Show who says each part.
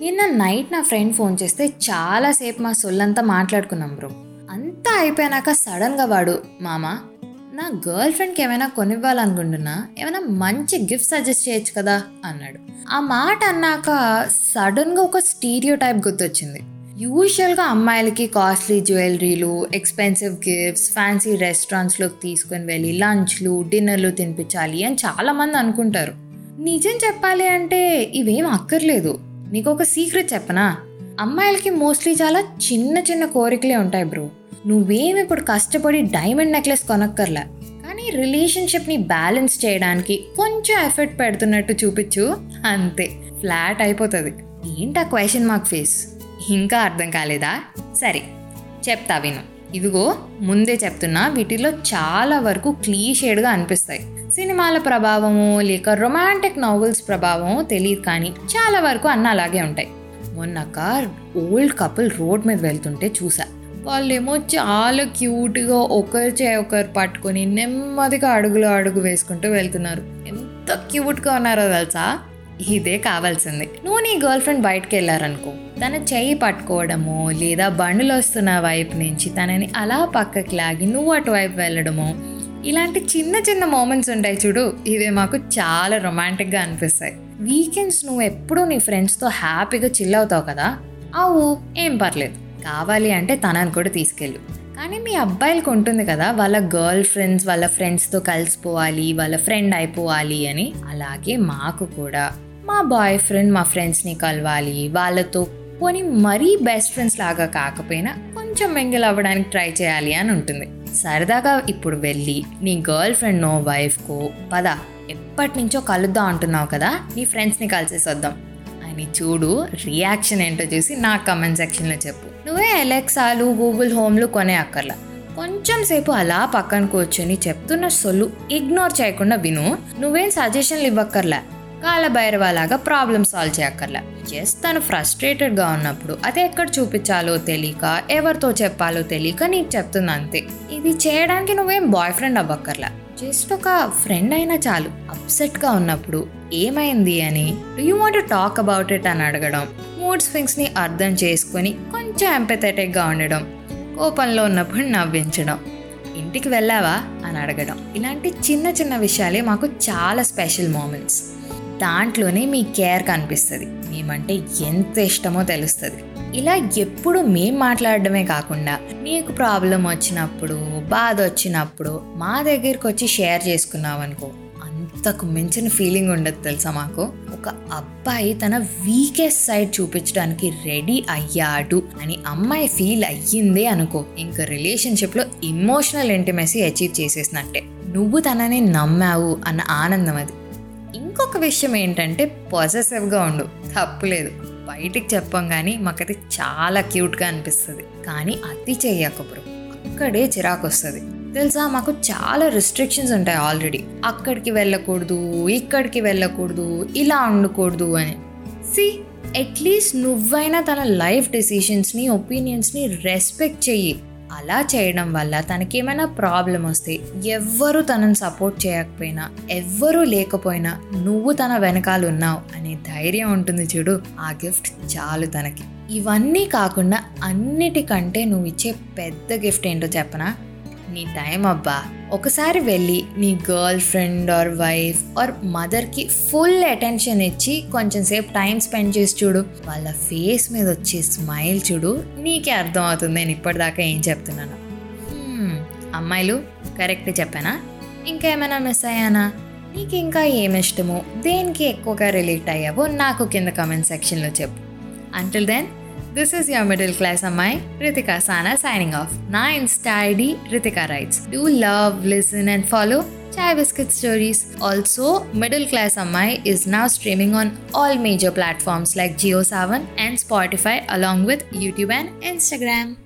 Speaker 1: నిన్న నైట్ నా friend phone చేస్తే చాలాసేపు మా సొల్లంతా మాట్లాడుకున్నాం బ్రో. అంతా అయిపోయాక సడన్గా వాడు మామ నా గర్ల్ ఫ్రెండ్కి ఏమైనా కొనివ్వాలనుకుంటున్నా? ఏమైనా మంచి గిఫ్ట్ సజెస్ట్ చేయొచ్చు కదా? అన్నాడు. ఆ మాట అన్నాక సడన్గా ఒక స్టీరియో టైప్ గుర్తొచ్చింది. యూజువల్గా అమ్మాయిలకి కాస్ట్లీ జ్యువెలరీలు ఎక్స్పెన్సివ్ గిఫ్ట్స్ ఫ్యాన్సీ రెస్టారెంట్స్లోకి తీసుకొని వెళ్ళి లంచ్లు డిన్నర్లు తినిపించాలి అని చాలామంది అనుకుంటారు. నిజం చెప్పాలి అంటే ఇవేం అక్కర్లేదు. నీకు ఒక సీక్రెట్ చెప్పనా? అమ్మాయిలకి మోస్ట్లీ చాలా చిన్న చిన్న కోరికలే ఉంటాయి బ్రో. నువ్వేం ఇప్పుడు కష్టపడి డైమండ్ నెక్లెస్ కొనక్కర్లే. కానీ రిలేషన్షిప్ని బ్యాలెన్స్ చేయడానికి కొంచెం ఎఫర్ట్ పెడుతున్నట్టు చూపించు అంతే ఫ్లాట్ అయిపోతుంది. ఏంటా క్వశ్చన్ మార్క్ ఫేస్? ఇంకా అర్థం కాలేదా? సరే చెప్తా విను. ఇదిగో ముందే చెప్తున్నా వీటిలో చాలా వరకు క్లీషేడ్గా అనిపిస్తాయి. సినిమాల ప్రభావము లేక రొమాంటిక్ నావెల్స్ ప్రభావము తెలియదు కానీ చాలా వరకు అన్న అలాగే ఉంటాయి. మొన్నక ఓల్డ్ కపుల్ రోడ్ మీద వెళ్తుంటే చూసా. వాళ్ళేమో చాలా క్యూట్గా ఒకరి చే ఒకరు పట్టుకొని నెమ్మదిగా అడుగులో అడుగు వేసుకుంటూ వెళ్తున్నారు. ఎంత క్యూట్గా ఉన్నారో తెలుసా? ఇదే కావాల్సింది. నువ్వు నీ గర్ల్ ఫ్రెండ్ బయటకు వెళ్ళారనుకో. తన చెయ్యి పట్టుకోవడమో లేదా బండ్లు వస్తున్న వైపు నుంచి తనని అలా పక్కకి లాగి నువ్వు అటువైపు వెళ్ళడము ఇలాంటి చిన్న చిన్న మూమెంట్స్ ఉంటాయి చూడు ఇవే మాకు చాలా రొమాంటిక్గా అనిపిస్తాయి. వీకెండ్స్ నువ్వు ఎప్పుడూ నీ ఫ్రెండ్స్తో హ్యాపీగా చిల్ అవుతావు కదా అవు ఏం పర్లేదు. కావాలి అంటే తనని కూడా తీసుకెళ్ళు. కానీ మీ అబ్బాయిలకు ఉంటుంది కదా వాళ్ళ గర్ల్ ఫ్రెండ్స్ వాళ్ళ ఫ్రెండ్స్తో కలిసిపోవాలి వాళ్ళ ఫ్రెండ్ అయిపోవాలి అని. అలాగే మాకు కూడా. మా బాయ్ ఫ్రెండ్ మా ఫ్రెండ్స్ని కలవాలి వాళ్ళతో పోనీ మరీ బెస్ట్ ఫ్రెండ్స్ లాగా కాకపోయినా కొంచెం మింగిల్ అవ్వడానికి ట్రై చేయాలి అని ఉంటుంది. సరదాగా ఇప్పుడు వెళ్ళి నీ గర్ల్ ఫ్రెండ్నో వైఫ్కో పద ఎప్పటి నుంచో కలుద్దాం అంటున్నావు కదా నీ ఫ్రెండ్స్ని కలిసేసి వద్దాం అని చూడు రియాక్షన్ ఏంటో చూసి నా కమెంట్ సెక్షన్లో చెప్పు. నువ్వే ఎలెక్సాలు గూగుల్ హోమ్లు కొనే అక్కర్లా. కొంచెం సేపు అలా పక్కన కూర్చొని చెప్తున్న సొల్లు ఇగ్నోర్ చేయకుండా విను. నువ్వేం సజెషన్లు ఇవ్వక్కర్లా. కాలభైరవలాగా ప్రాబ్లమ్ సాల్వ్ చేయక్కర్లే. జస్ట్ తను ఫ్రస్ట్రేటెడ్గా ఉన్నప్పుడు అది ఎక్కడ చూపించాలో తెలియక ఎవరితో చెప్పాలో తెలియక నీకు చెప్తుంది అంతే. ఇది చేయడానికి నువ్వేం బాయ్ ఫ్రెండ్ అవ్వక్కర్లా. జస్ట్ ఒక ఫ్రెండ్ అయినా చాలు. అప్సెట్గా ఉన్నప్పుడు ఏమైంది అని do you want talk about it అని అడగడం. మూడ్ స్వింగ్స్ని అర్థం చేసుకొని కొంచెం ఎంపెథెటిక్గా ఉండడం. కోపంలో ఉన్నప్పుడు నవ్వించడం. ఇంటికి వెళ్ళావా? అని అడగడం. ఇలాంటి చిన్న చిన్న విషయాలే మాకు చాలా స్పెషల్ మూమెంట్స్ దాంట్లోనే మీ కేర్ కనిపిస్తుంది. మేమంటే ఎంత ఇష్టమో తెలుస్తుంది. ఇలా ఎప్పుడు మేం మాట్లాడడమే కాకుండా నీకు ప్రాబ్లం వచ్చినప్పుడు బాధ వచ్చినప్పుడు మా దగ్గరికి వచ్చి షేర్ చేసుకున్నావు అనుకో అంతకు మించిన ఫీలింగ్ ఉండదు తెలుసా మాకు? ఒక అబ్బాయి తన వీకెస్ట్ సైడ్ చూపించడానికి రెడీ అయ్యాడు అని అమ్మాయి ఫీల్ అయ్యిందే అనుకో ఇంకా రిలేషన్షిప్లో ఇమోషనల్ ఇంటిమెసీ అచీవ్ చేసేసినట్టే. నువ్వు తనని నమ్మావు అన్న ఆనందం అది. ఇంకొక విషయం ఏంటంటే పాజిటివ్గా ఉండు. తప్పులేదు బయటికి చెప్పం కానీ మాకది చాలా క్యూట్గా అనిపిస్తుంది. కానీ అతి చెయ్యక బ్రో అక్కడే చిరాకు వస్తుంది తెలుసా? మాకు చాలా రిస్ట్రిక్షన్స్ ఉంటాయి ఆల్రెడీ అక్కడికి వెళ్ళకూడదు ఇక్కడికి వెళ్ళకూడదు ఇలా ఉండకూడదు అని. సి అట్లీస్ట్ నువ్వైనా తన లైఫ్ డెసిషన్స్ని ఒపీనియన్స్ని రెస్పెక్ట్ చెయ్యి. అలా చేయడం వల్ల తనకేమైనా ప్రాబ్లం వస్తే ఎవ్వరూ తనని సపోర్ట్ చేయకపోయినా ఎవ్వరూ లేకపోయినా నువ్వు తన వెనకాల ఉన్నావు అనే ధైర్యం ఉంటుంది చూడు. ఆ గిఫ్ట్ చాలు తనకి. ఇవన్నీ కాకుండా అన్నిటికంటే నువ్వు ఇచ్చే పెద్ద గిఫ్ట్ ఏంటో చెప్పనా? నీ టైం అబ్బా. ఒకసారి వెళ్ళి నీ girl friend or wife or మదర్కి ఫుల్ అటెన్షన్ ఇచ్చి కొంచెం సేపు టైం స్పెండ్ చేసి చూడు. వాళ్ళ ఫేస్ మీద వచ్చే స్మైల్ చూడు. నీకే అర్థం అవుతుంది. నేను ఇప్పటిదాకా ఏం చెప్తున్నాను. Hmm. అమ్మాయిలు కరెక్ట్ చెప్పానా? ఇంకా ఏమైనా మిస్ అయ్యానా? నీకు ఇంకా ఏమి ఇష్టమో? దేనికి ఎక్కువగా రిలేట్ అయ్యావో నాకు కింద కమెంట్ సెక్షన్లో చెప్పు. Until then This is your middle class Amai, Ritika Sana signing off. Na Insta ID Ritika writes. Do love, listen and follow Chai Biscuit Stories. Also, Middle Class Amai is now streaming on all major platforms like JioSaavn and Spotify along with YouTube and Instagram.